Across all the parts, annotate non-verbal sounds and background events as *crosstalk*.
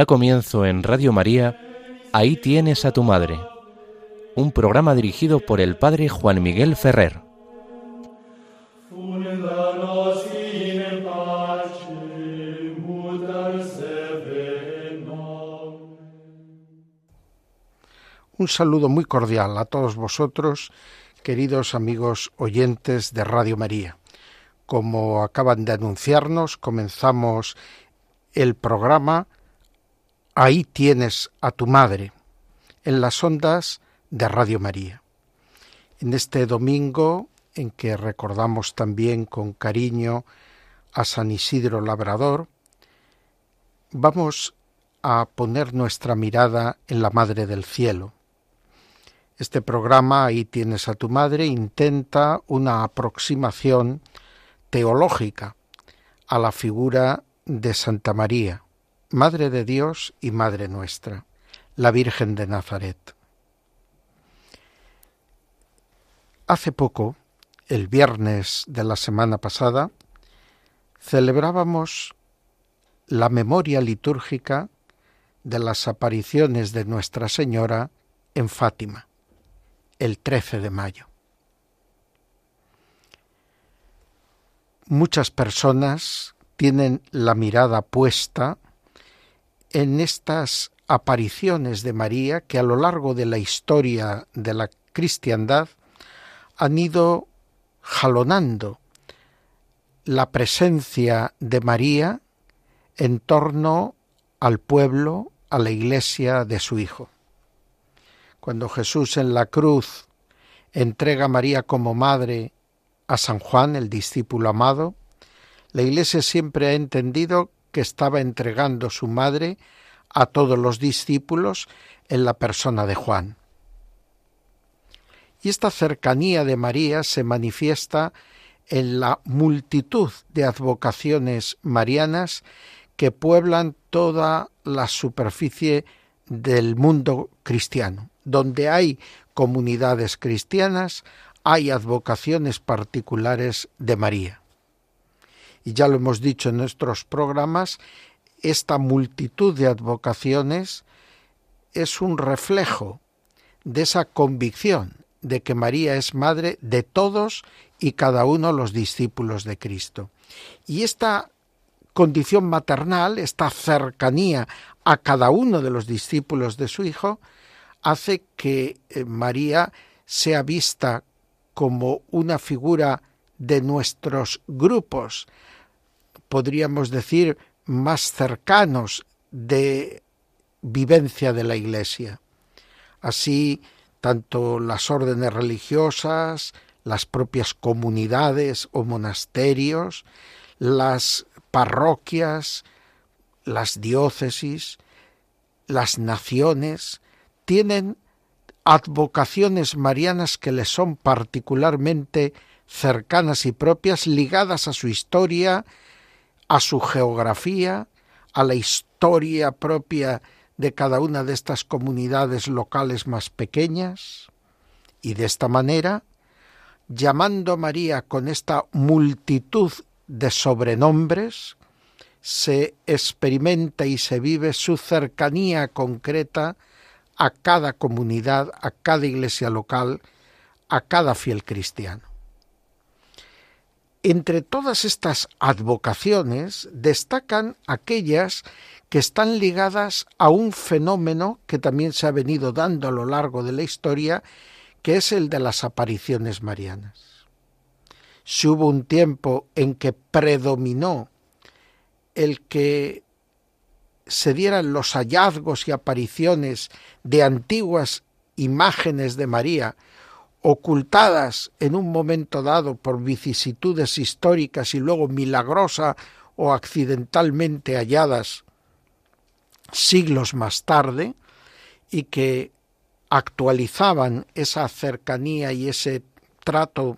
Da comienzo en Radio María, Ahí tienes a tu madre, un programa dirigido por el padre Juan Miguel Ferrer. Un saludo muy cordial a todos vosotros, queridos amigos oyentes de Radio María. Como acaban de anunciarnos, comenzamos el programa Ahí tienes a tu madre, en las ondas de Radio María. En este domingo, en que recordamos también con cariño a San Isidro Labrador, vamos a poner nuestra mirada en la Madre del Cielo. Este programa, Ahí tienes a tu madre, intenta una aproximación teológica a la figura de Santa María, Madre de Dios y Madre nuestra, la Virgen de Nazaret. Hace poco, el viernes de la semana pasada, celebrábamos la memoria litúrgica de las apariciones de Nuestra Señora en Fátima, el 13 de mayo. Muchas personas tienen la mirada puesta en estas apariciones de María que a lo largo de la historia de la cristiandad han ido jalonando la presencia de María en torno al pueblo, a la iglesia de su Hijo. Cuando Jesús en la cruz entrega a María como madre a San Juan, el discípulo amado, la iglesia siempre ha entendido que estaba entregando su madre a todos los discípulos en la persona de Juan. Y esta cercanía de María se manifiesta en la multitud de advocaciones marianas que pueblan toda la superficie del mundo cristiano. Donde hay comunidades cristianas, hay advocaciones particulares de María y ya lo hemos dicho en nuestros programas, esta multitud de advocaciones es un reflejo de esa convicción de que María es madre de todos y cada uno los discípulos de Cristo. Y esta condición maternal, esta cercanía a cada uno de los discípulos de su Hijo, hace que eh, María sea vista como una figura de nuestros grupos, podríamos decir, más cercanos de vivencia de la Iglesia. Así, tanto las órdenes religiosas, las propias comunidades o monasterios, las parroquias, las diócesis, las naciones, tienen advocaciones marianas que les son particularmente cercanas y propias, ligadas a su historia, a su geografía, a la historia propia de cada una de estas comunidades locales más pequeñas, y de esta manera, llamando a María con esta multitud de sobrenombres, se experimenta y se vive su cercanía concreta a cada comunidad, a cada iglesia local, a cada fiel cristiano. Entre todas estas advocaciones destacan aquellas que están ligadas a un fenómeno que también se ha venido dando a lo largo de la historia, que es el de las apariciones marianas. Si hubo un tiempo en que predominó el que se dieran los hallazgos y apariciones de antiguas imágenes de María ocultadas en un momento dado por vicisitudes históricas y luego milagrosa o accidentalmente halladas siglos más tarde y que actualizaban esa cercanía y ese trato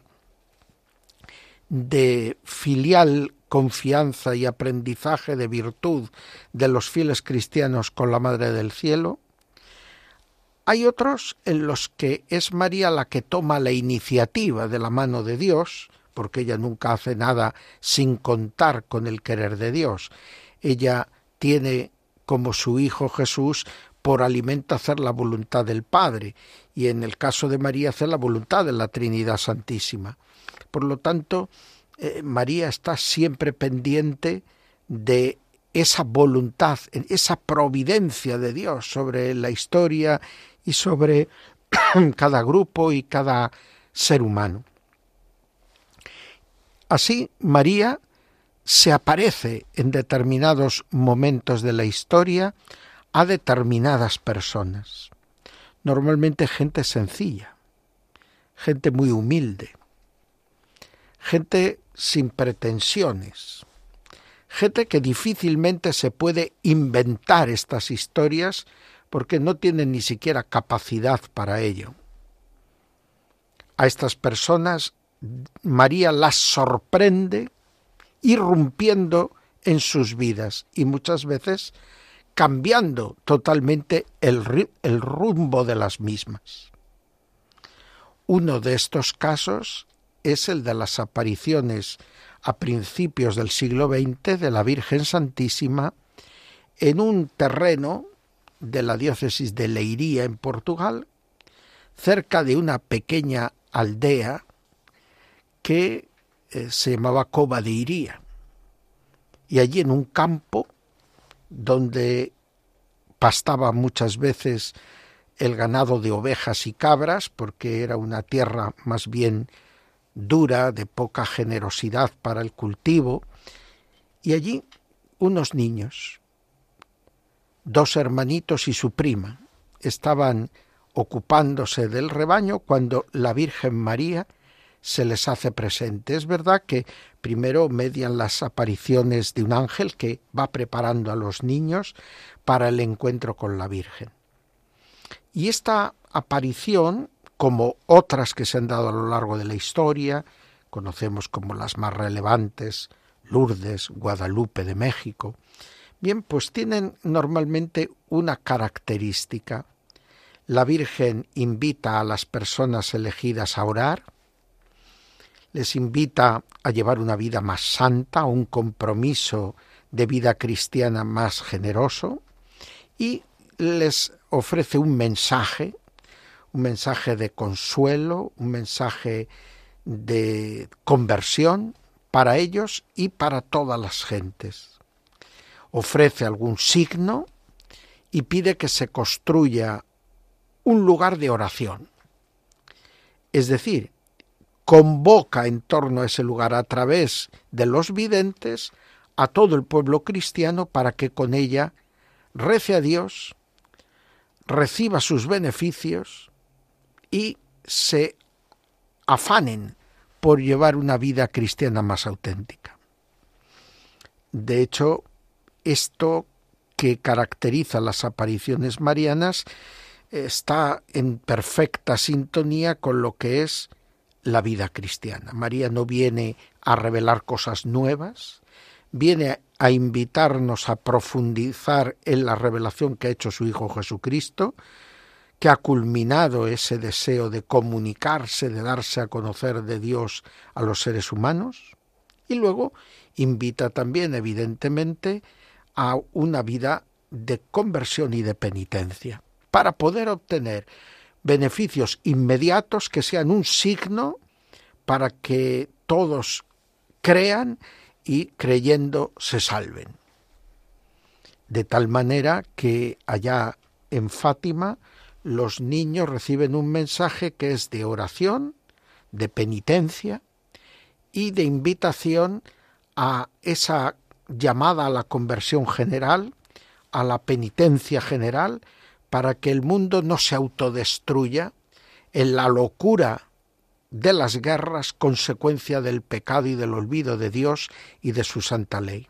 de filial confianza y aprendizaje de virtud de los fieles cristianos con la Madre del Cielo, hay otros en los que es María la que toma la iniciativa de la mano de Dios, porque ella nunca hace nada sin contar con el querer de Dios. ella tiene como su Hijo Jesús por alimento hacer la voluntad del Padre y en el caso de María hacer la voluntad de la Trinidad Santísima. Por lo tanto, eh, María está siempre pendiente de esa voluntad, esa providencia de Dios sobre la historia y sobre *clears throat* cada grupo y cada ser humano. Así, María se aparece en determinados momentos de la historia a determinadas personas, normalmente gente sencilla, gente muy humilde, gente sin pretensiones, gente que difícilmente se puede inventar estas historias porque no tienen ni siquiera capacidad para ello. A estas personas María las sorprende irrumpiendo en sus vidas y muchas veces cambiando totalmente el, el, rumbo de las mismas. Uno de estos casos es el de las apariciones a principios del siglo XX de la Virgen Santísima en un terreno de la diócesis de Leiría en Portugal, cerca de una pequeña aldea que eh, se llamaba Cova de Iría. Y allí en un campo donde pastaba muchas veces el ganado de ovejas y cabras, porque era una tierra más bien dura, de poca generosidad para el cultivo, y allí unos niños, dos hermanitos y su prima, estaban ocupándose del rebaño cuando la Virgen María se les hace presente. Es verdad que primero median las apariciones de un ángel que va preparando a los niños para el encuentro con la Virgen. Y esta aparición, como otras que se han dado a lo largo de la historia, conocemos como las más relevantes, Lourdes, Guadalupe de México, bien, pues tienen normalmente una característica. La Virgen invita a las personas elegidas a orar, les invita a llevar una vida más santa, un compromiso de vida cristiana más generoso y les ofrece un mensaje, un mensaje de consuelo, un mensaje de conversión para ellos y para todas las gentes. Ofrece algún signo y pide que se construya un lugar de oración. Es decir, convoca en torno a ese lugar a través de los videntes a todo el pueblo cristiano para que con ella rece a Dios, reciba sus beneficios y se afanen por llevar una vida cristiana más auténtica. De hecho, esto que caracteriza las apariciones marianas está en perfecta sintonía con lo que es la vida cristiana. María no viene a revelar cosas nuevas, viene a invitarnos a profundizar en la revelación que ha hecho su Hijo Jesucristo, que ha culminado ese deseo de comunicarse, de darse a conocer de Dios a los seres humanos, y luego invita también, evidentemente, a una vida de conversión y de penitencia, para poder obtener beneficios inmediatos que sean un signo para que todos crean y creyendo se salven. De tal manera que allá en Fátima los niños reciben un mensaje que es de oración, de penitencia y de invitación a esa llamada a la conversión general, a la penitencia general, para que el mundo no se autodestruya en la locura de las guerras consecuencia del pecado y del olvido de Dios y de su santa ley.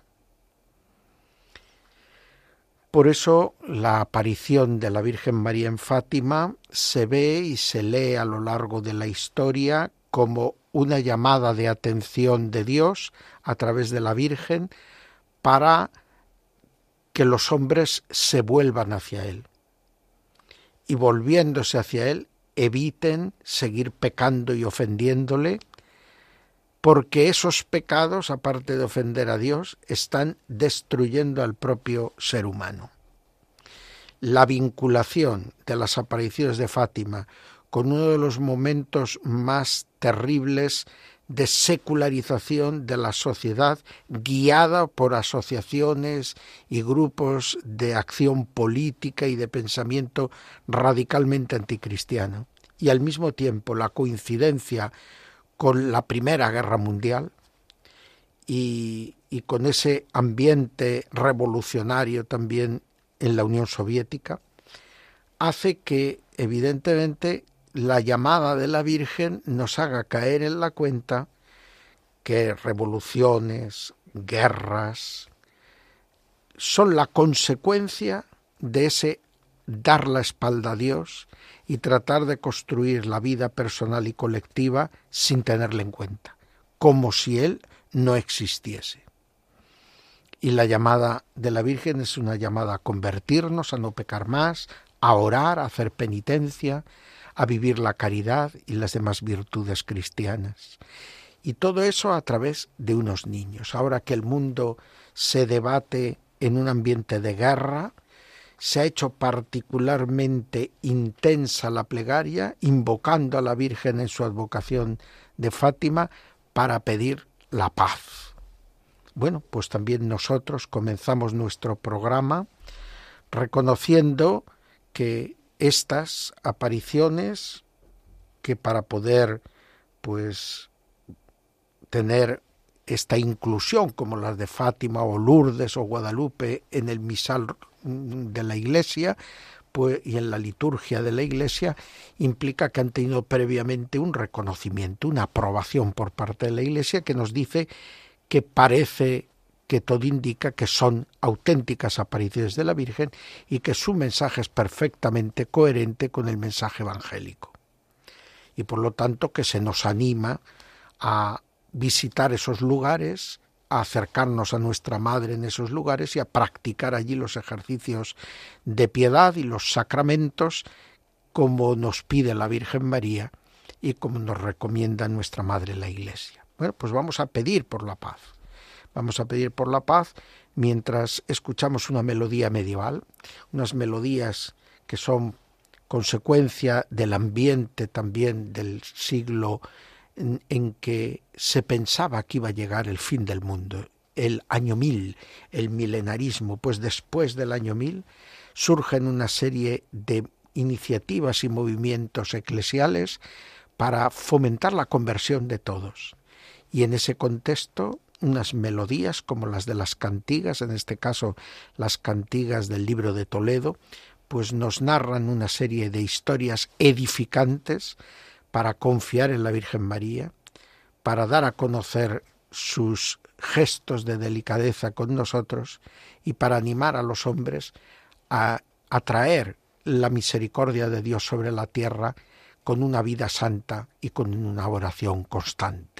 Por eso la aparición de la Virgen María en Fátima se ve y se lee a lo largo de la historia como una llamada de atención de Dios a través de la Virgen para que los hombres se vuelvan hacia Él y volviéndose hacia Él eviten seguir pecando y ofendiéndole, porque esos pecados, aparte de ofender a Dios, están destruyendo al propio ser humano. La vinculación de las apariciones de Fátima con uno de los momentos más terribles de secularización de la sociedad guiada por asociaciones y grupos de acción política y de pensamiento radicalmente anticristiano. Y al mismo tiempo la coincidencia con la Primera Guerra Mundial y, y con ese ambiente revolucionario también en la Unión Soviética, hace que evidentemente la llamada de la Virgen nos haga caer en la cuenta que revoluciones, guerras, son la consecuencia de ese dar la espalda a Dios y tratar de construir la vida personal y colectiva sin tenerle en cuenta, como si Él no existiese. Y la llamada de la Virgen es una llamada a convertirnos, a no pecar más, a orar, a hacer penitencia, a vivir la caridad y las demás virtudes cristianas. Y todo eso a través de unos niños. Ahora que el mundo se debate en un ambiente de guerra, se ha hecho particularmente intensa la plegaria, invocando a la Virgen en su advocación de Fátima para pedir la paz. Bueno, pues también nosotros comenzamos nuestro programa reconociendo que estas apariciones que para poder pues tener esta inclusión como las de Fátima o Lourdes o Guadalupe en el misal de la iglesia pues, y en la liturgia de la iglesia implica que han tenido previamente un reconocimiento, una aprobación por parte de la iglesia que nos dice que parece que todo indica que son auténticas apariciones de la Virgen y que su mensaje es perfectamente coherente con el mensaje evangélico. Y por lo tanto que se nos anima a visitar esos lugares, a acercarnos a nuestra Madre en esos lugares y a practicar allí los ejercicios de piedad y los sacramentos como nos pide la Virgen María y como nos recomienda nuestra Madre la Iglesia. Bueno, pues vamos a pedir por la paz. Vamos a pedir por la paz mientras escuchamos una melodía medieval, unas melodías que son consecuencia del ambiente también del siglo en, que se pensaba que iba a llegar el fin del mundo, el año mil, el milenarismo, pues después del año mil surgen una serie de iniciativas y movimientos eclesiales para fomentar la conversión de todos. Y en ese contexto unas melodías como las de las cantigas, en este caso las cantigas del libro de Toledo, pues nos narran una serie de historias edificantes para confiar en la Virgen María, para dar a conocer sus gestos de delicadeza con nosotros y para animar a los hombres a atraer la misericordia de Dios sobre la tierra con una vida santa y con una oración constante.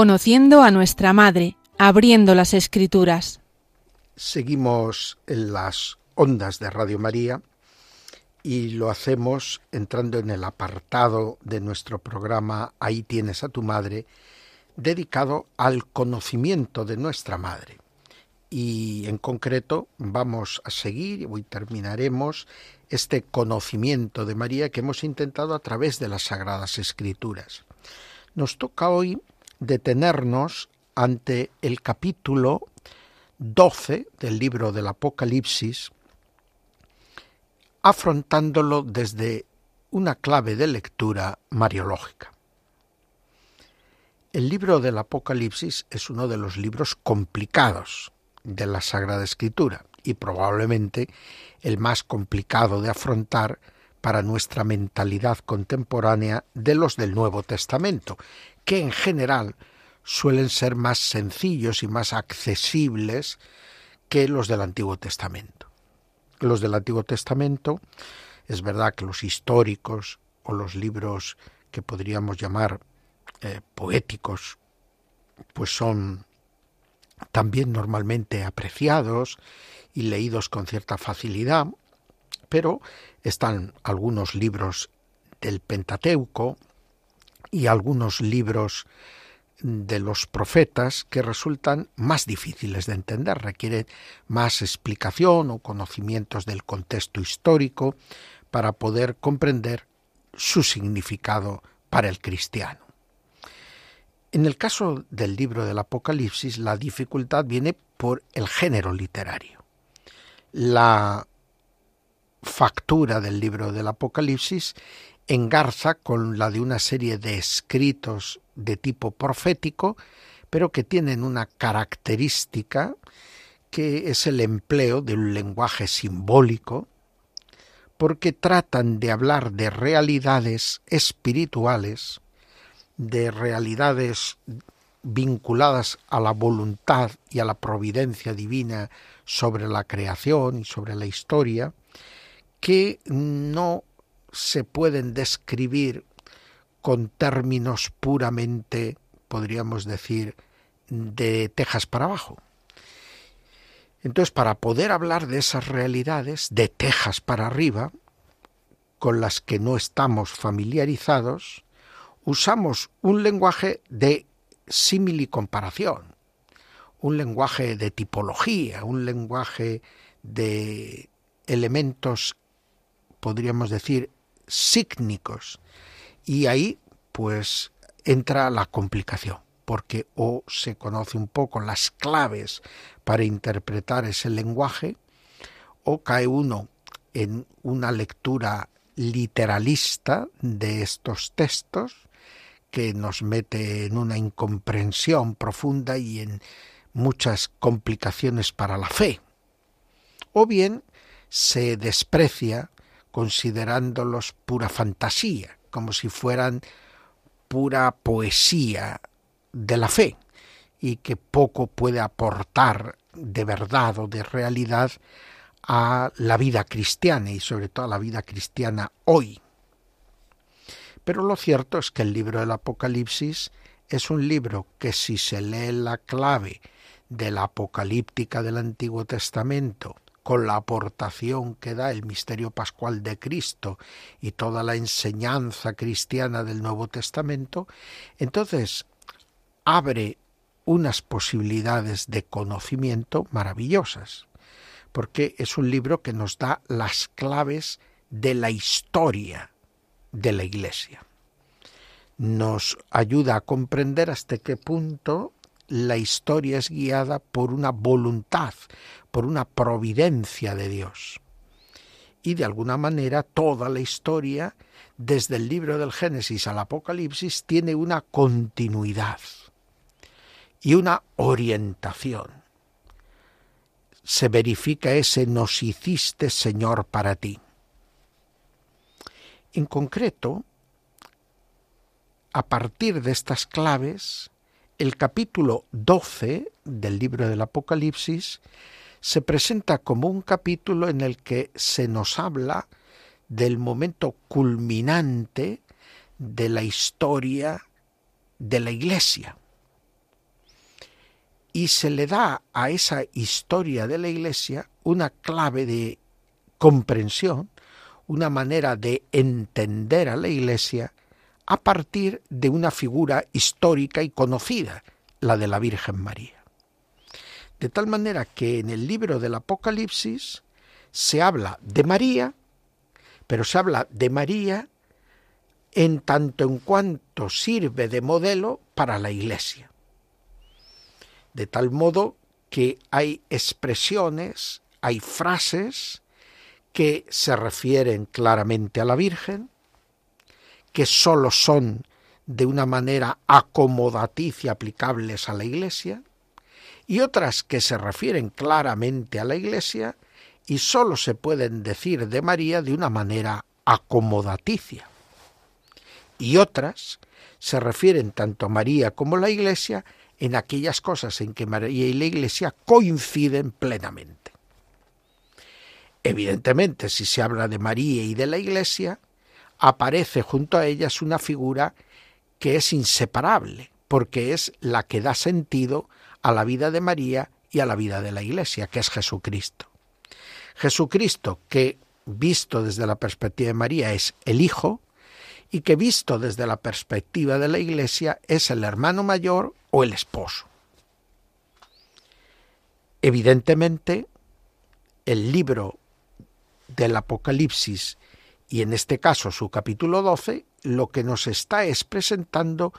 Conociendo a nuestra Madre, abriendo las Escrituras. Seguimos en las ondas de Radio María y lo hacemos entrando en el apartado de nuestro programa Ahí tienes a tu madre, dedicado al conocimiento de nuestra madre. Y en concreto vamos a seguir, y terminaremos este conocimiento de María que hemos intentado a través de las Sagradas Escrituras. Nos toca hoy detenernos ante el capítulo 12 del libro del Apocalipsis, afrontándolo desde una clave de lectura mariológica. El libro del Apocalipsis es uno de los libros complicados de la Sagrada Escritura y probablemente el más complicado de afrontar para nuestra mentalidad contemporánea de los del Nuevo Testamento, que en general suelen ser más sencillos y más accesibles que los del Antiguo Testamento. Los del Antiguo Testamento, es verdad que los históricos o los libros que podríamos llamar eh, poéticos, pues son también normalmente apreciados y leídos con cierta facilidad, pero están algunos libros del Pentateuco y algunos libros de los profetas que resultan más difíciles de entender, requieren más explicación o conocimientos del contexto histórico para poder comprender su significado para el cristiano. En el caso del libro del Apocalipsis, la dificultad viene por el género literario. La factura del libro del Apocalipsis engarza con la de una serie de escritos de tipo profético, pero que tienen una característica que es el empleo de un lenguaje simbólico, porque tratan de hablar de realidades espirituales, de realidades vinculadas a la voluntad y a la providencia divina sobre la creación y sobre la historia, que no se pueden describir con términos puramente, podríamos decir, de Texas para abajo. Entonces, para poder hablar de esas realidades, de Texas para arriba, con las que no estamos familiarizados, usamos un lenguaje de símil y comparación, un lenguaje de tipología, un lenguaje de elementos, podríamos decir, sígnicos, y ahí, pues, entra la complicación, porque o se conoce un poco las claves para interpretar ese lenguaje, o cae uno en una lectura literalista de estos textos que nos mete en una incomprensión profunda y en muchas complicaciones para la fe. O bien se desprecia considerándolos pura fantasía, como si fueran pura poesía de la fe y que poco puede aportar de verdad o de realidad a la vida cristiana y sobre todo a la vida cristiana hoy. Pero lo cierto es que el libro del Apocalipsis es un libro que si se lee la clave de la apocalíptica del Antiguo Testamento con la aportación que da el misterio pascual de Cristo y toda la enseñanza cristiana del Nuevo Testamento, entonces abre unas posibilidades de conocimiento maravillosas, porque es un libro que nos da las claves de la historia de la Iglesia. Nos ayuda a comprender hasta qué punto la historia es guiada por una voluntad, por una providencia de Dios. Y de alguna manera toda la historia, desde el libro del Génesis al Apocalipsis, tiene una continuidad y una orientación. Se verifica ese nos hiciste Señor para ti. En concreto, a partir de estas claves, el capítulo 12 del libro del Apocalipsis se presenta como un capítulo en el que se nos habla del momento culminante de la historia de la Iglesia, y se le da a esa historia de la Iglesia una clave de comprensión, una manera de entender a la Iglesia a partir de una figura histórica y conocida, la de la Virgen María. De tal manera que en el libro del Apocalipsis se habla de María, pero se habla de María en tanto en cuanto sirve de modelo para la Iglesia. De tal modo que hay expresiones, hay frases que se refieren claramente a la Virgen, que sólo son de una manera acomodaticia aplicables a la Iglesia, y otras que se refieren claramente a la Iglesia y sólo se pueden decir de María de una manera acomodaticia. Y otras se refieren tanto a María como a la Iglesia en aquellas cosas en que María y la Iglesia coinciden plenamente. Evidentemente, si se habla de María y de la Iglesia, aparece junto a ellas una figura que es inseparable, porque es la que da sentido a la vida de María y a la vida de la Iglesia, que es Jesucristo. Jesucristo, que visto desde la perspectiva de María es el Hijo, y que visto desde la perspectiva de la Iglesia es el hermano mayor o el esposo. Evidentemente, el libro del Apocalipsis y en este caso su capítulo 12, lo que nos está es presentando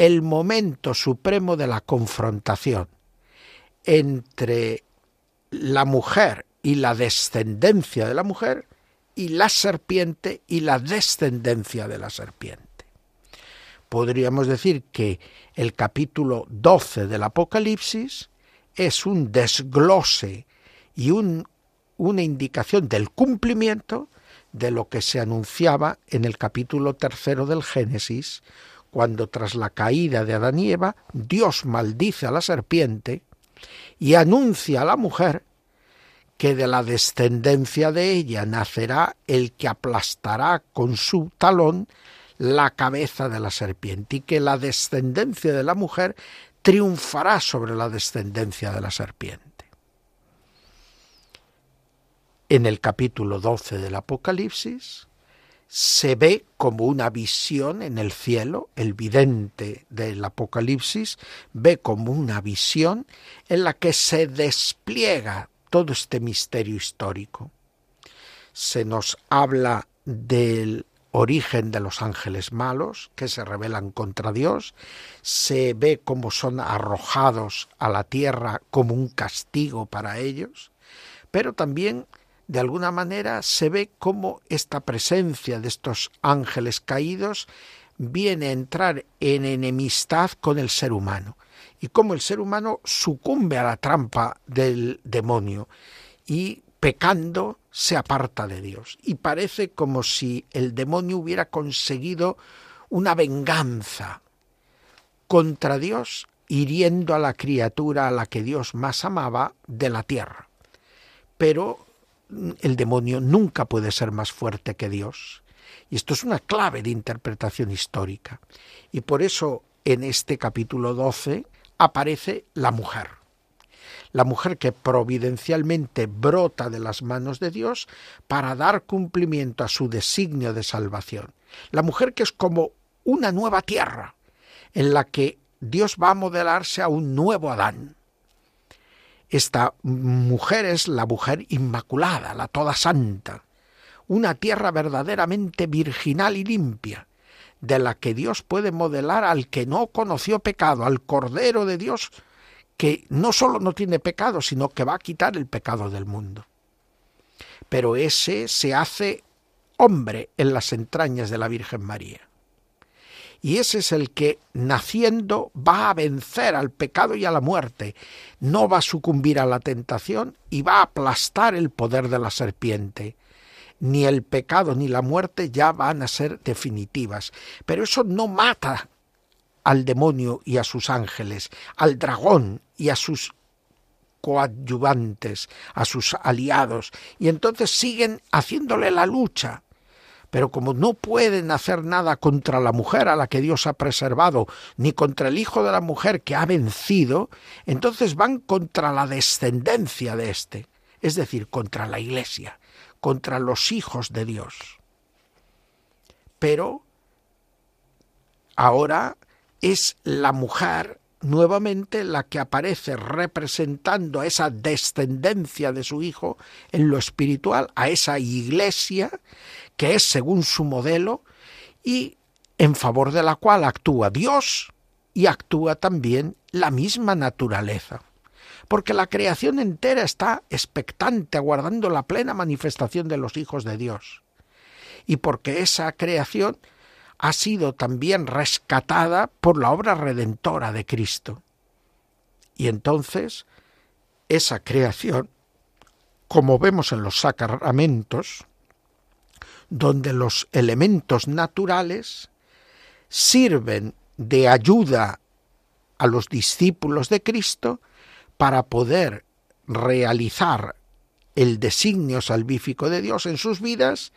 el momento supremo de la confrontación entre la mujer y la descendencia de la mujer y la serpiente y la descendencia de la serpiente. Podríamos decir que el capítulo 12 del Apocalipsis es un desglose y un, una indicación del cumplimiento de lo que se anunciaba en el capítulo tercero del Génesis, cuando tras la caída de Adán y Eva, Dios maldice a la serpiente y anuncia a la mujer que de la descendencia de ella nacerá el que aplastará con su talón la cabeza de la serpiente y que la descendencia de la mujer triunfará sobre la descendencia de la serpiente. En el capítulo 12 del Apocalipsis, se ve como una visión en el cielo, el vidente del Apocalipsis ve como una visión en la que se despliega todo este misterio histórico. Se nos habla del origen de los ángeles malos que se rebelan contra Dios, se ve cómo son arrojados a la tierra como un castigo para ellos, pero también de alguna manera se ve cómo esta presencia de estos ángeles caídos viene a entrar en enemistad con el ser humano y cómo el ser humano sucumbe a la trampa del demonio y pecando se aparta de Dios. Y parece como si el demonio hubiera conseguido una venganza contra Dios, hiriendo a la criatura a la que Dios más amaba de la tierra. Pero el demonio nunca puede ser más fuerte que Dios. Y esto es una clave de interpretación histórica. Y por eso en este capítulo 12 aparece la mujer. La mujer que providencialmente brota de las manos de Dios para dar cumplimiento a su designio de salvación. La mujer que es como una nueva tierra en la que Dios va a modelarse a un nuevo Adán. Esta mujer es la mujer inmaculada, la toda santa, una tierra verdaderamente virginal y limpia, de la que Dios puede modelar al que no conoció pecado, al Cordero de Dios, que no solo no tiene pecado, sino que va a quitar el pecado del mundo. Pero ese se hace hombre en las entrañas de la Virgen María y ese es el que, naciendo, va a vencer al pecado y a la muerte, no va a sucumbir a la tentación y va a aplastar el poder de la serpiente. Ni el pecado ni la muerte ya van a ser definitivas. Pero eso no mata al demonio y a sus ángeles, al dragón y a sus coadyuvantes, a sus aliados, y entonces siguen haciéndole la lucha pero como no pueden hacer nada contra la mujer a la que Dios ha preservado, ni contra el hijo de la mujer que ha vencido, entonces van contra la descendencia de éste, es decir, contra la iglesia, contra los hijos de Dios. Pero ahora es la mujer nuevamente la que aparece representando a esa descendencia de su hijo en lo espiritual, a esa iglesia que es según su modelo y en favor de la cual actúa Dios y actúa también la misma naturaleza. Porque la creación entera está expectante, aguardando la plena manifestación de los hijos de Dios. Y porque esa creación ha sido también rescatada por la obra redentora de Cristo. Y entonces, esa creación, como vemos en los sacramentos, donde los elementos naturales sirven de ayuda a los discípulos de Cristo para poder realizar el designio salvífico de Dios en sus vidas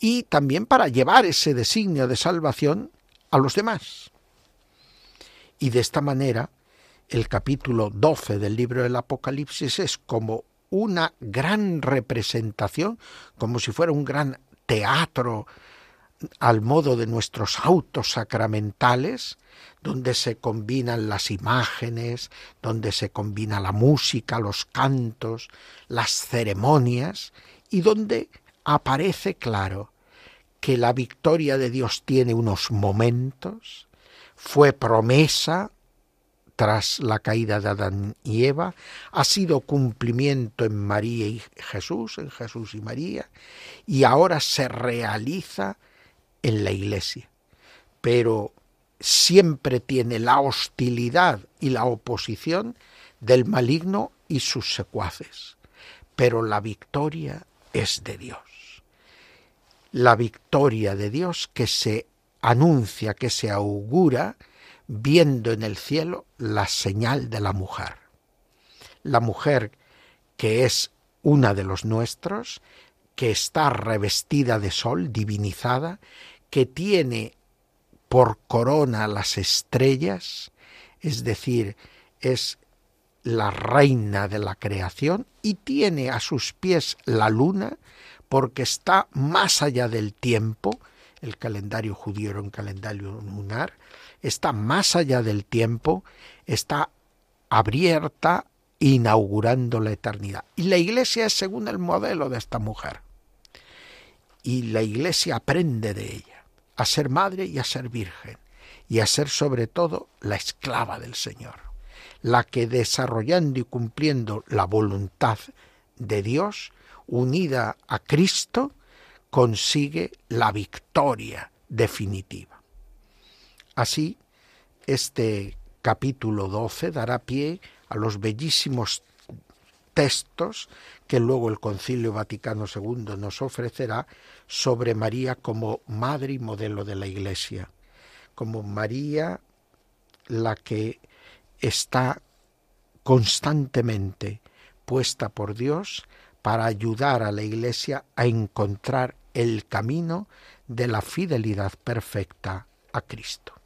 y también para llevar ese designio de salvación a los demás. Y de esta manera, el capítulo 12 del libro del Apocalipsis es como una gran representación, como si fuera un gran teatro al modo de nuestros autos sacramentales, donde se combinan las imágenes, donde se combina la música, los cantos, las ceremonias, y donde aparece claro que la victoria de Dios tiene unos momentos, fue promesa tras la caída de Adán y Eva, ha sido cumplimiento en María y Jesús, en Jesús y María, y ahora se realiza en la iglesia. Pero siempre tiene la hostilidad y la oposición del maligno y sus secuaces. Pero la victoria es de Dios. La victoria de Dios que se anuncia, que se augura, viendo en el cielo la señal de la mujer. La mujer que es una de los nuestros, que está revestida de sol, divinizada, que tiene por corona las estrellas, es decir, es la reina de la creación y tiene a sus pies la luna porque está más allá del tiempo, el calendario judío era un calendario lunar, está más allá del tiempo, está abierta, inaugurando la eternidad. Y la iglesia es según el modelo de esta mujer. Y la iglesia aprende de ella, a ser madre y a ser virgen, y a ser sobre todo la esclava del Señor, la que desarrollando y cumpliendo la voluntad de Dios, unida a Cristo, consigue la victoria definitiva. Así, este capítulo 12 dará pie a los bellísimos textos que luego el Concilio Vaticano II nos ofrecerá sobre María como madre y modelo de la Iglesia, como María la que está constantemente puesta por Dios para ayudar a la Iglesia a encontrar el camino de la fidelidad perfecta a Cristo.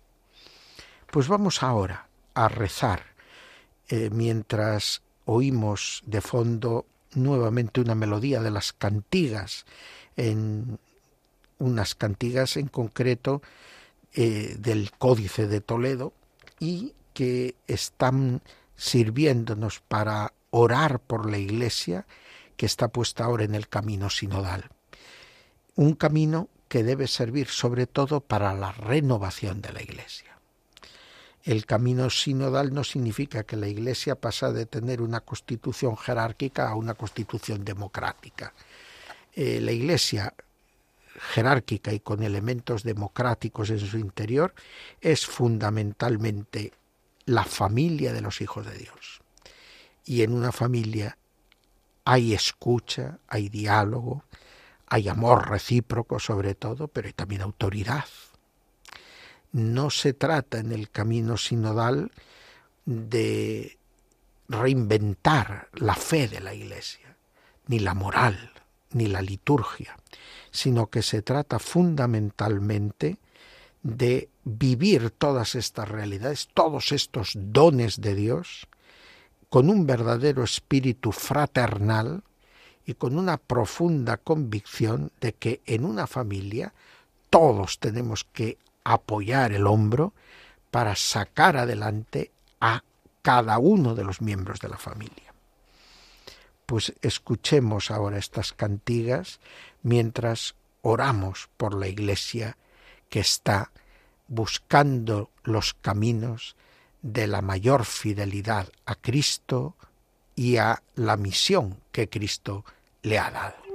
Pues vamos ahora a rezar eh, mientras oímos de fondo nuevamente una melodía de las cantigas, en unas cantigas en concreto eh, del Códice de Toledo y que están sirviéndonos para orar por la Iglesia que está puesta ahora en el camino sinodal. Un camino que debe servir sobre todo para la renovación de la Iglesia. El camino sinodal no significa que la Iglesia pasa de tener una constitución jerárquica a una constitución democrática. Eh, la Iglesia jerárquica y con elementos democráticos en su interior es fundamentalmente la familia de los hijos de Dios. Y en una familia hay escucha, hay diálogo, hay amor recíproco sobre todo, pero hay también autoridad. No se trata en el camino sinodal de reinventar la fe de la Iglesia, ni la moral ni la liturgia, sino que se trata fundamentalmente de vivir todas estas realidades, todos estos dones de Dios, con un verdadero espíritu fraternal y con una profunda convicción de que en una familia todos tenemos que apoyar el hombro para sacar adelante a cada uno de los miembros de la familia. Pues escuchemos ahora estas cantigas mientras oramos por la Iglesia que está buscando los caminos de la mayor fidelidad a Cristo y a la misión que Cristo le ha dado.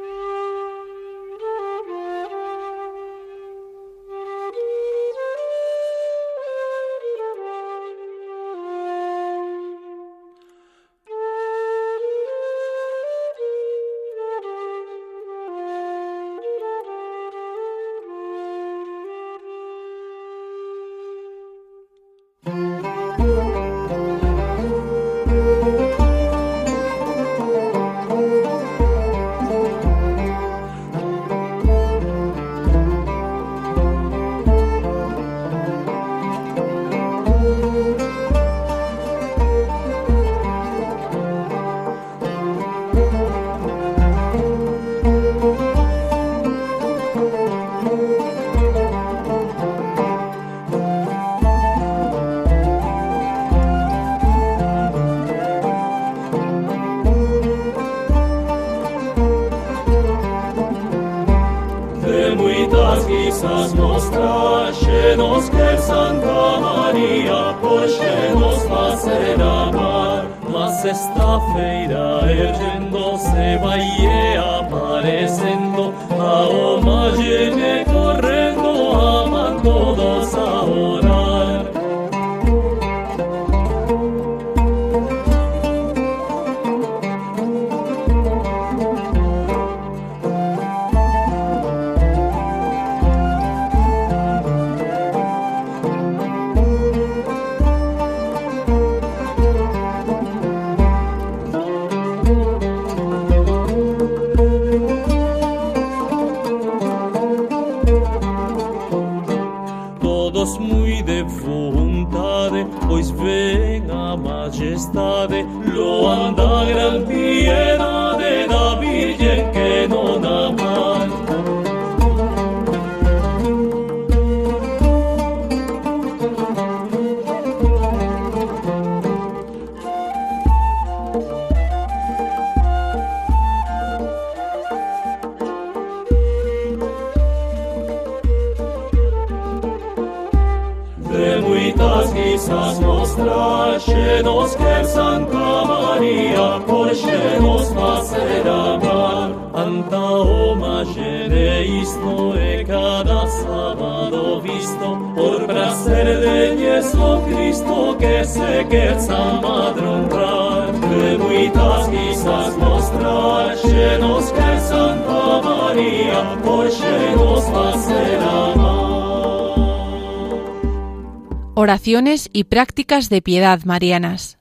Oraciones y prácticas de piedad marianas.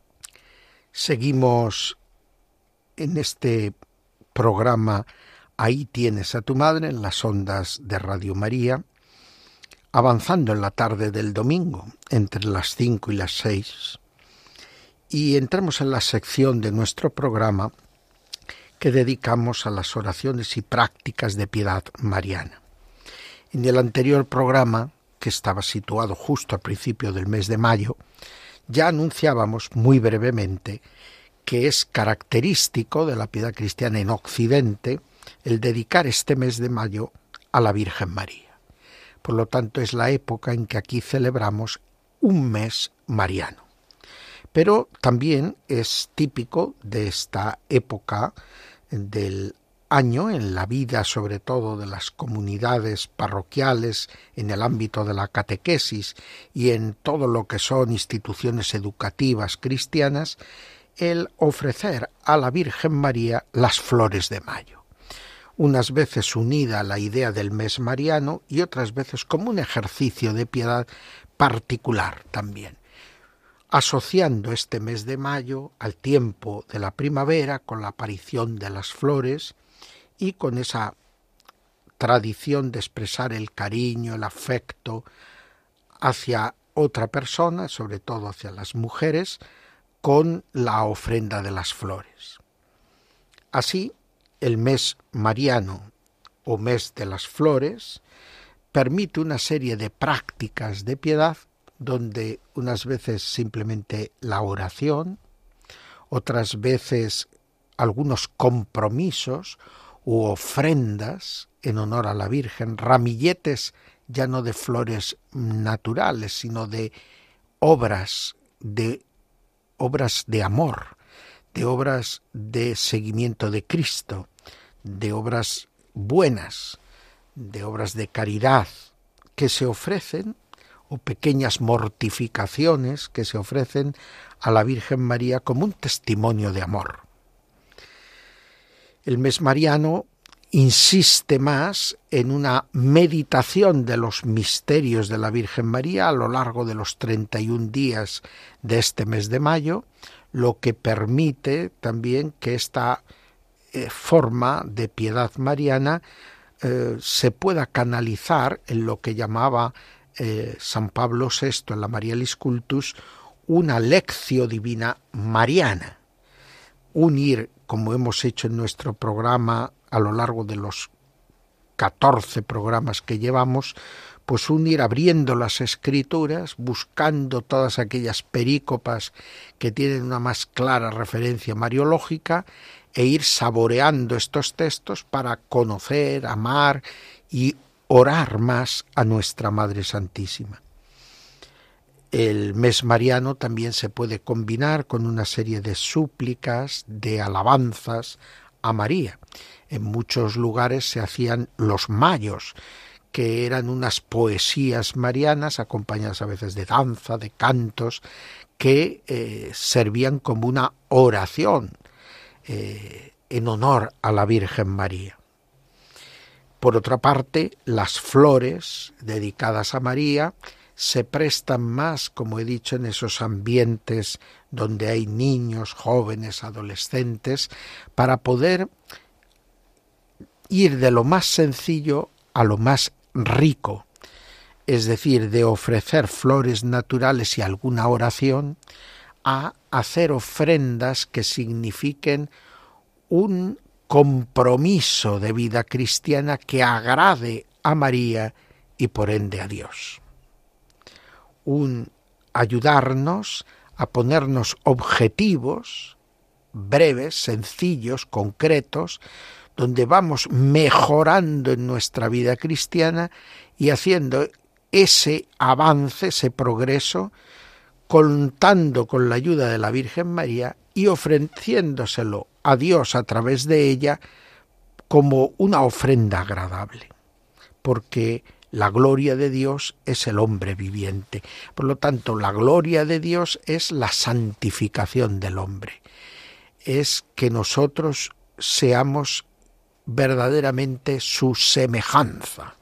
Seguimos en este programa Ahí tienes a tu madre en las ondas de Radio María, avanzando en la tarde del domingo, entre las cinco y las seis, y entramos en la sección de nuestro programa que dedicamos a las oraciones y prácticas de piedad mariana. En el anterior programa, que estaba situado justo al principio del mes de mayo, ya anunciábamos muy brevemente que es característico de la piedad cristiana en Occidente el dedicar este mes de mayo a la Virgen María. Por lo tanto, es la época en que aquí celebramos un mes mariano. Pero también es típico de esta época del año en la vida sobre todo de las comunidades parroquiales, en el ámbito de la catequesis y en todo lo que son instituciones educativas cristianas, el ofrecer a la Virgen María las flores de mayo unas veces unida a la idea del mes mariano y otras veces como un ejercicio de piedad particular también, asociando este mes de mayo al tiempo de la primavera con la aparición de las flores y con esa tradición de expresar el cariño, el afecto hacia otra persona, sobre todo hacia las mujeres, con la ofrenda de las flores. Así, el mes mariano o mes de las flores permite una serie de prácticas de piedad donde unas veces simplemente la oración, otras veces algunos compromisos u ofrendas en honor a la Virgen, ramilletes ya no de flores naturales, sino de obras de obras de amor, de obras de seguimiento de Cristo, de obras buenas, de obras de caridad que se ofrecen o pequeñas mortificaciones que se ofrecen a la Virgen María como un testimonio de amor. El mes mariano insiste más en una meditación de los misterios de la Virgen María a lo largo de los 31 días de este mes de mayo, lo que permite también que esta eh, forma de piedad mariana eh, se pueda canalizar en lo que llamaba eh, San Pablo VI en la Marialis Cultus una lección divina mariana, unir, como hemos hecho en nuestro programa a lo largo de los 14 programas que llevamos, pues un ir abriendo las escrituras, buscando todas aquellas perícopas que tienen una más clara referencia mariológica e ir saboreando estos textos para conocer, amar y orar más a nuestra Madre Santísima. El mes mariano también se puede combinar con una serie de súplicas, de alabanzas a María. En muchos lugares se hacían los mayos, que eran unas poesías marianas acompañadas a veces de danza, de cantos, que eh, servían como una oración eh, en honor a la Virgen María. Por otra parte, las flores dedicadas a María se prestan más, como he dicho, en esos ambientes donde hay niños, jóvenes, adolescentes, para poder ir de lo más sencillo a lo más rico, es decir, de ofrecer flores naturales y alguna oración, a hacer ofrendas que signifiquen un compromiso de vida cristiana que agrade a María y por ende a Dios. Un ayudarnos a ponernos objetivos breves, sencillos, concretos, donde vamos mejorando en nuestra vida cristiana y haciendo ese avance, ese progreso, contando con la ayuda de la Virgen María y ofreciéndoselo a Dios a través de ella como una ofrenda agradable, porque la gloria de Dios es el hombre viviente. Por lo tanto, la gloria de Dios es la santificación del hombre. Es que nosotros seamos verdaderamente su semejanza,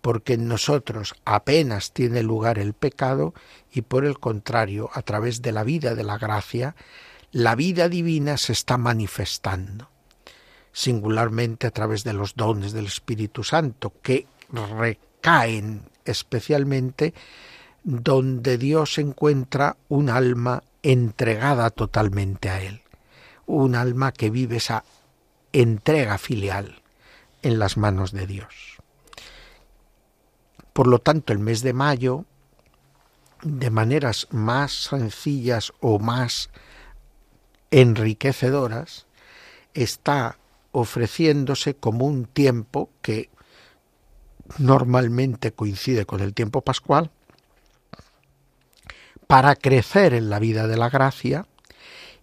porque en nosotros apenas tiene lugar el pecado y por el contrario, a través de la vida de la gracia, la vida divina se está manifestando, singularmente a través de los dones del Espíritu Santo, que recaen especialmente donde Dios encuentra un alma entregada totalmente a Él, un alma que vive esa entrega filial en las manos de Dios. Por lo tanto, el mes de mayo, de maneras más sencillas o más enriquecedoras, está ofreciéndose como un tiempo que normalmente coincide con el tiempo pascual, para crecer en la vida de la gracia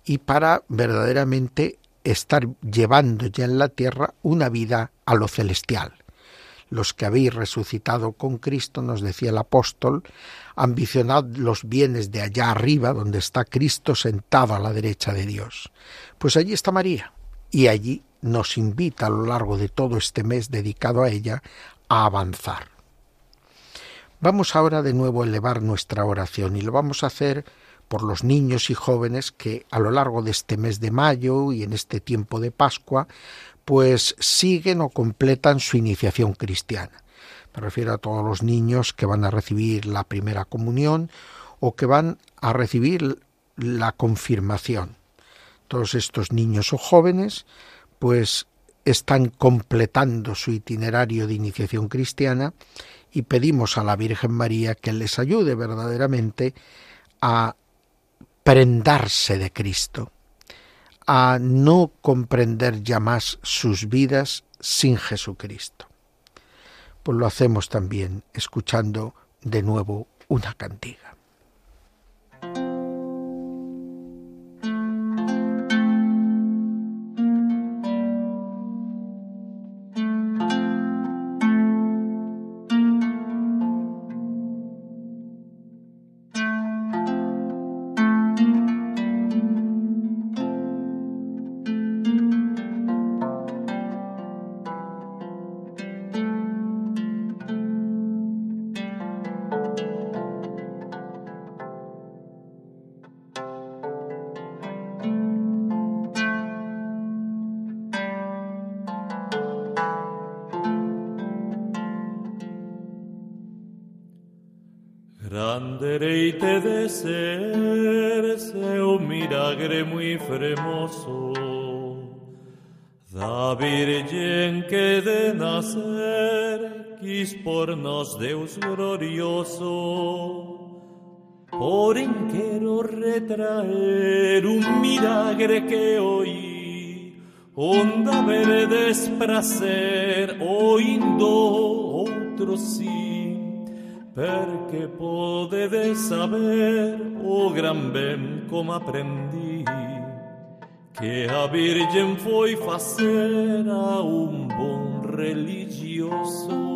y para verdaderamente estar llevando ya en la tierra una vida a lo celestial. Los que habéis resucitado con Cristo, nos decía el apóstol, ambicionad los bienes de allá arriba, donde está Cristo sentado a la derecha de Dios. Pues allí está María, y allí nos invita a lo largo de todo este mes dedicado a ella a avanzar. Vamos ahora de nuevo a elevar nuestra oración y lo vamos a hacer por los niños y jóvenes que a lo largo de este mes de mayo y en este tiempo de Pascua, pues siguen o completan su iniciación cristiana. Me refiero a todos los niños que van a recibir la primera comunión o que van a recibir la confirmación. Todos estos niños o jóvenes, pues están completando su itinerario de iniciación cristiana y pedimos a la Virgen María que les ayude verdaderamente a prendarse de Cristo, a no comprender ya más sus vidas sin Jesucristo. Pues lo hacemos también escuchando de nuevo una cantiga. Nos Deus glorioso, por en quiero retraer un milagre que hoy onda ver desprazer, oindo otro sí perché potete saber, o gran ben come apprendi, che a Virgen foi fazer a un bon religioso.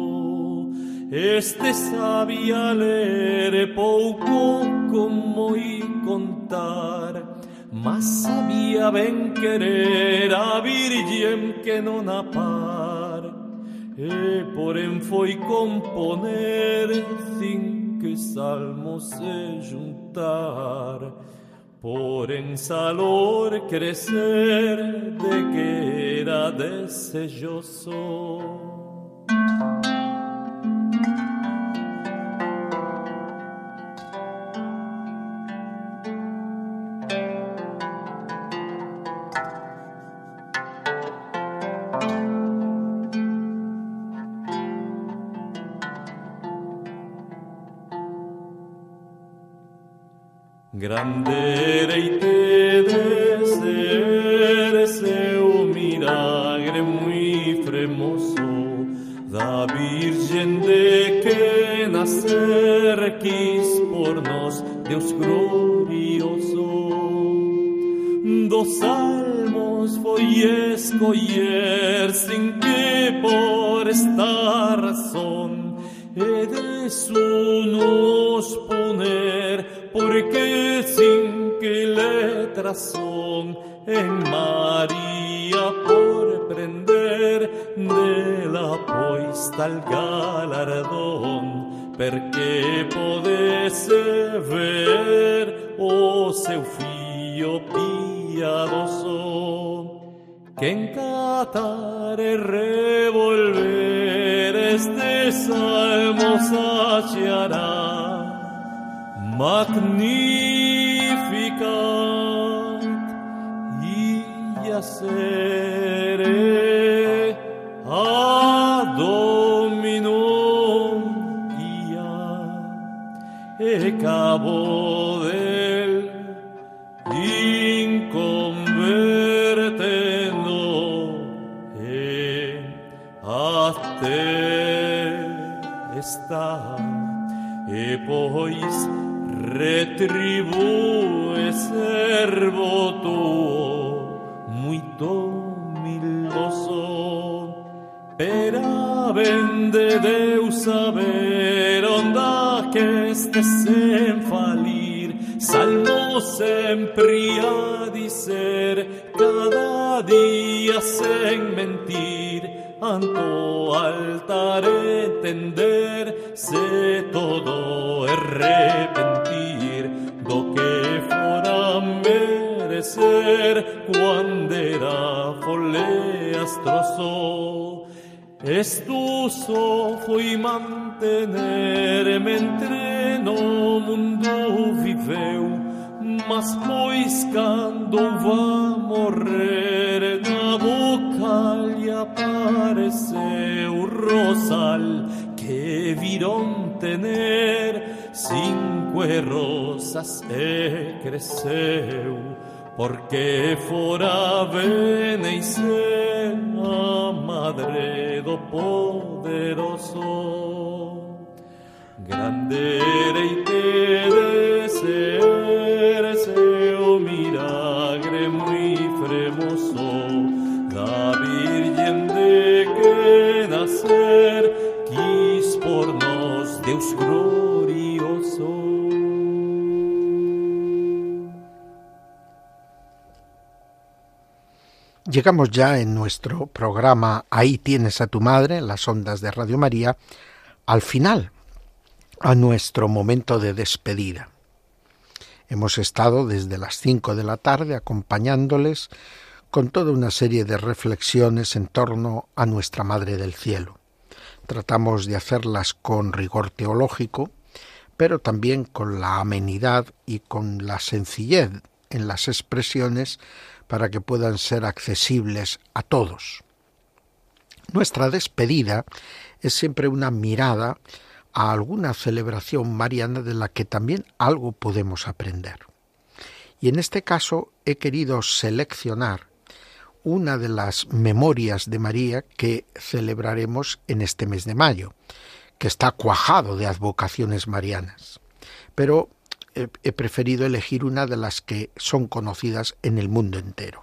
Este sabia leer pouco como y contar, mas sabia ben querer a Virgen que non a par e porém foi componer cinco salmos se juntar, porém salor crescer de que era desejoso. Grande te de ser seu milagre muy fremoso, da Virgen de que nacer quis por nos, Deus glorioso. Dos salmos foi escoller sin que por esta razón he de su nos poner, porque sin que letras son en María por prender de la poista al galardón. Perché podesse ver o seu piadoso que en catar e revolver este salmo saciará magnificat ia sere a Dominum ia e cabo está e pois retribue servo tuo muito miloso pera vende Deus saber onda que este sem falir salmo sempre a dizer cada dia sem mentir anto altar entender se todo es repentir do que fora merecer quando era folle astroso. Estuso foi mantener-me entre no mundo viveu, mas pois quando va morrer na boca lhe apareceu rosal que viron tener. Cinco rosas e cresceu porque fora ser a madre do poderoso. Grande e Llegamos ya en nuestro programa Ahí tienes a tu madre, las ondas de Radio María, al final, a nuestro momento de despedida. Hemos estado desde las cinco de la tarde acompañándoles con toda una serie de reflexiones en torno a nuestra Madre del Cielo. Tratamos de hacerlas con rigor teológico, pero también con la amenidad y con la sencillez en las expresiones para que puedan ser accesibles a todos. Nuestra despedida es siempre una mirada a alguna celebración mariana de la que también algo podemos aprender. Y en este caso he querido seleccionar una de las memorias de María que celebraremos en este mes de mayo, que está cuajado de advocaciones marianas. Pero he preferido elegir una de las que son conocidas en el mundo entero,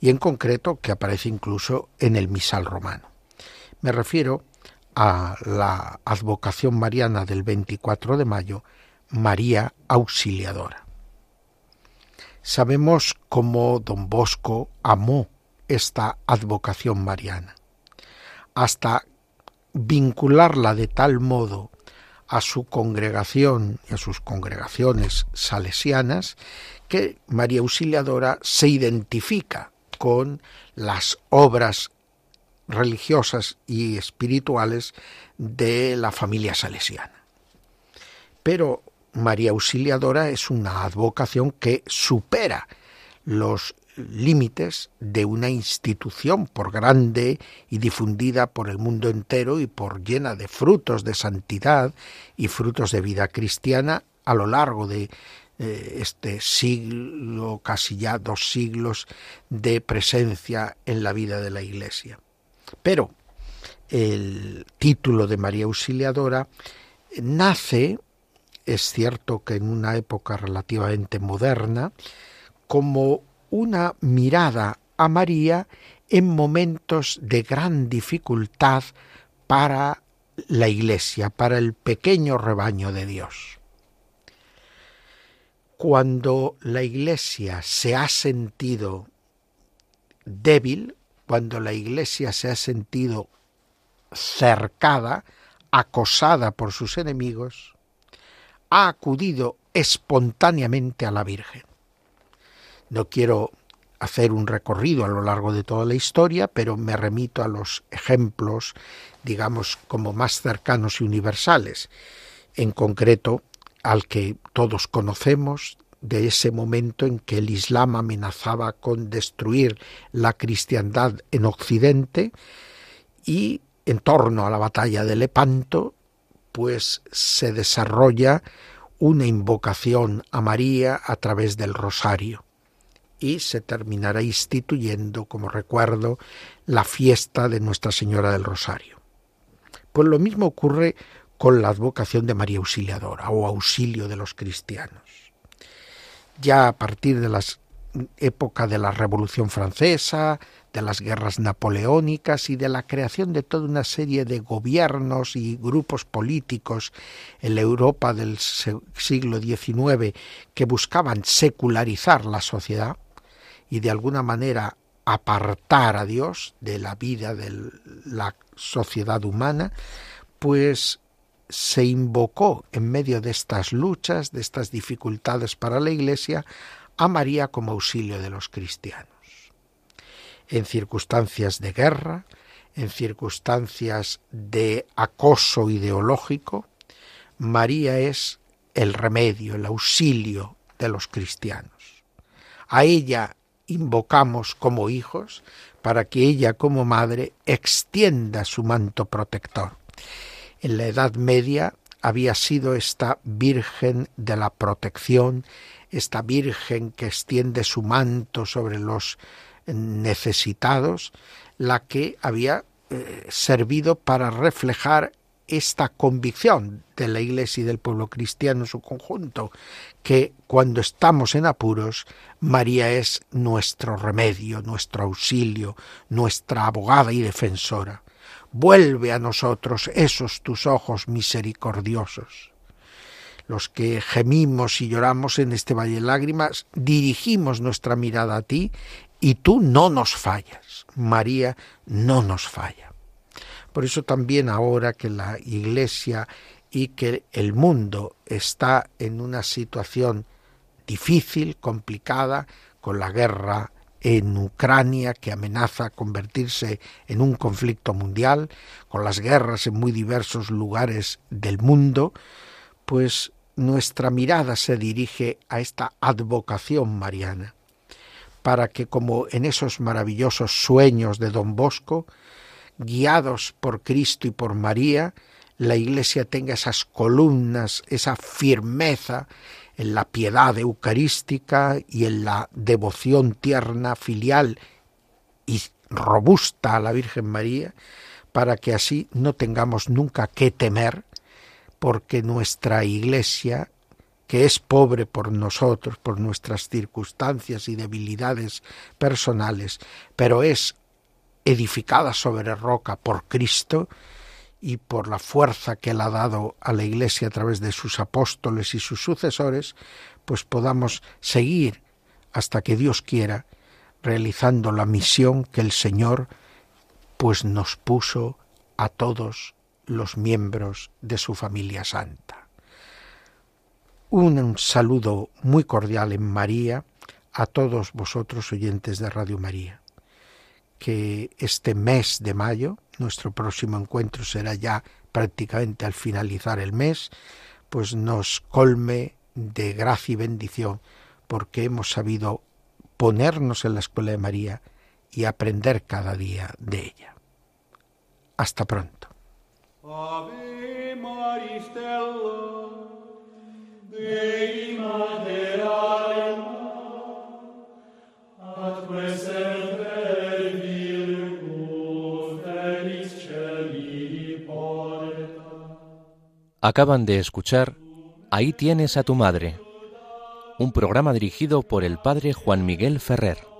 y en concreto que aparece incluso en el misal romano. Me refiero a la advocación mariana del 24 de mayo, María Auxiliadora. Sabemos cómo don Bosco amó esta advocación mariana, hasta vincularla de tal modo a su congregación y a sus congregaciones salesianas que María Auxiliadora se identifica con las obras religiosas y espirituales de la familia salesiana. Pero María Auxiliadora es una advocación que supera los límites de una institución por grande y difundida por el mundo entero y por llena de frutos de santidad y frutos de vida cristiana a lo largo de eh, este siglo, casi ya dos siglos de presencia en la vida de la Iglesia. Pero el título de María Auxiliadora nace, es cierto que en una época relativamente moderna, como una mirada a María en momentos de gran dificultad para la Iglesia, para el pequeño rebaño de Dios. Cuando la Iglesia se ha sentido débil, cuando la Iglesia se ha sentido cercada, acosada por sus enemigos, ha acudido espontáneamente a la Virgen. No quiero hacer un recorrido a lo largo de toda la historia, pero me remito a los ejemplos, digamos, como más cercanos y universales, en concreto al que todos conocemos de ese momento en que el Islam amenazaba con destruir la cristiandad en Occidente y en torno a la batalla de Lepanto, pues se desarrolla una invocación a María a través del rosario y se terminará instituyendo como recuerdo la fiesta de Nuestra Señora del Rosario. Pues lo mismo ocurre con la advocación de María Auxiliadora o auxilio de los cristianos. Ya a partir de la época de la Revolución Francesa, de las guerras napoleónicas y de la creación de toda una serie de gobiernos y grupos políticos en la Europa del siglo XIX que buscaban secularizar la sociedad, y de alguna manera apartar a Dios de la vida de la sociedad humana, pues se invocó en medio de estas luchas, de estas dificultades para la Iglesia, a María como auxilio de los cristianos. En circunstancias de guerra, en circunstancias de acoso ideológico, María es el remedio, el auxilio de los cristianos. A ella invocamos como hijos para que ella como madre extienda su manto protector. En la Edad Media había sido esta Virgen de la protección, esta Virgen que extiende su manto sobre los necesitados, la que había eh, servido para reflejar esta convicción de la Iglesia y del pueblo cristiano en su conjunto, que cuando estamos en apuros, María es nuestro remedio, nuestro auxilio, nuestra abogada y defensora. Vuelve a nosotros esos tus ojos misericordiosos. Los que gemimos y lloramos en este valle de lágrimas, dirigimos nuestra mirada a ti y tú no nos fallas. María no nos falla. Por eso también ahora que la Iglesia y que el mundo está en una situación difícil, complicada, con la guerra en Ucrania que amenaza convertirse en un conflicto mundial, con las guerras en muy diversos lugares del mundo, pues nuestra mirada se dirige a esta advocación mariana, para que como en esos maravillosos sueños de don Bosco, guiados por Cristo y por María, la Iglesia tenga esas columnas, esa firmeza en la piedad eucarística y en la devoción tierna, filial y robusta a la Virgen María, para que así no tengamos nunca que temer, porque nuestra Iglesia, que es pobre por nosotros, por nuestras circunstancias y debilidades personales, pero es edificada sobre roca por Cristo y por la fuerza que él ha dado a la Iglesia a través de sus apóstoles y sus sucesores, pues podamos seguir hasta que Dios quiera realizando la misión que el Señor pues nos puso a todos los miembros de su familia santa. Un saludo muy cordial en María a todos vosotros oyentes de Radio María que este mes de mayo, nuestro próximo encuentro será ya prácticamente al finalizar el mes, pues nos colme de gracia y bendición porque hemos sabido ponernos en la escuela de María y aprender cada día de ella. Hasta pronto. Acaban de escuchar Ahí tienes a tu madre, un programa dirigido por el padre Juan Miguel Ferrer.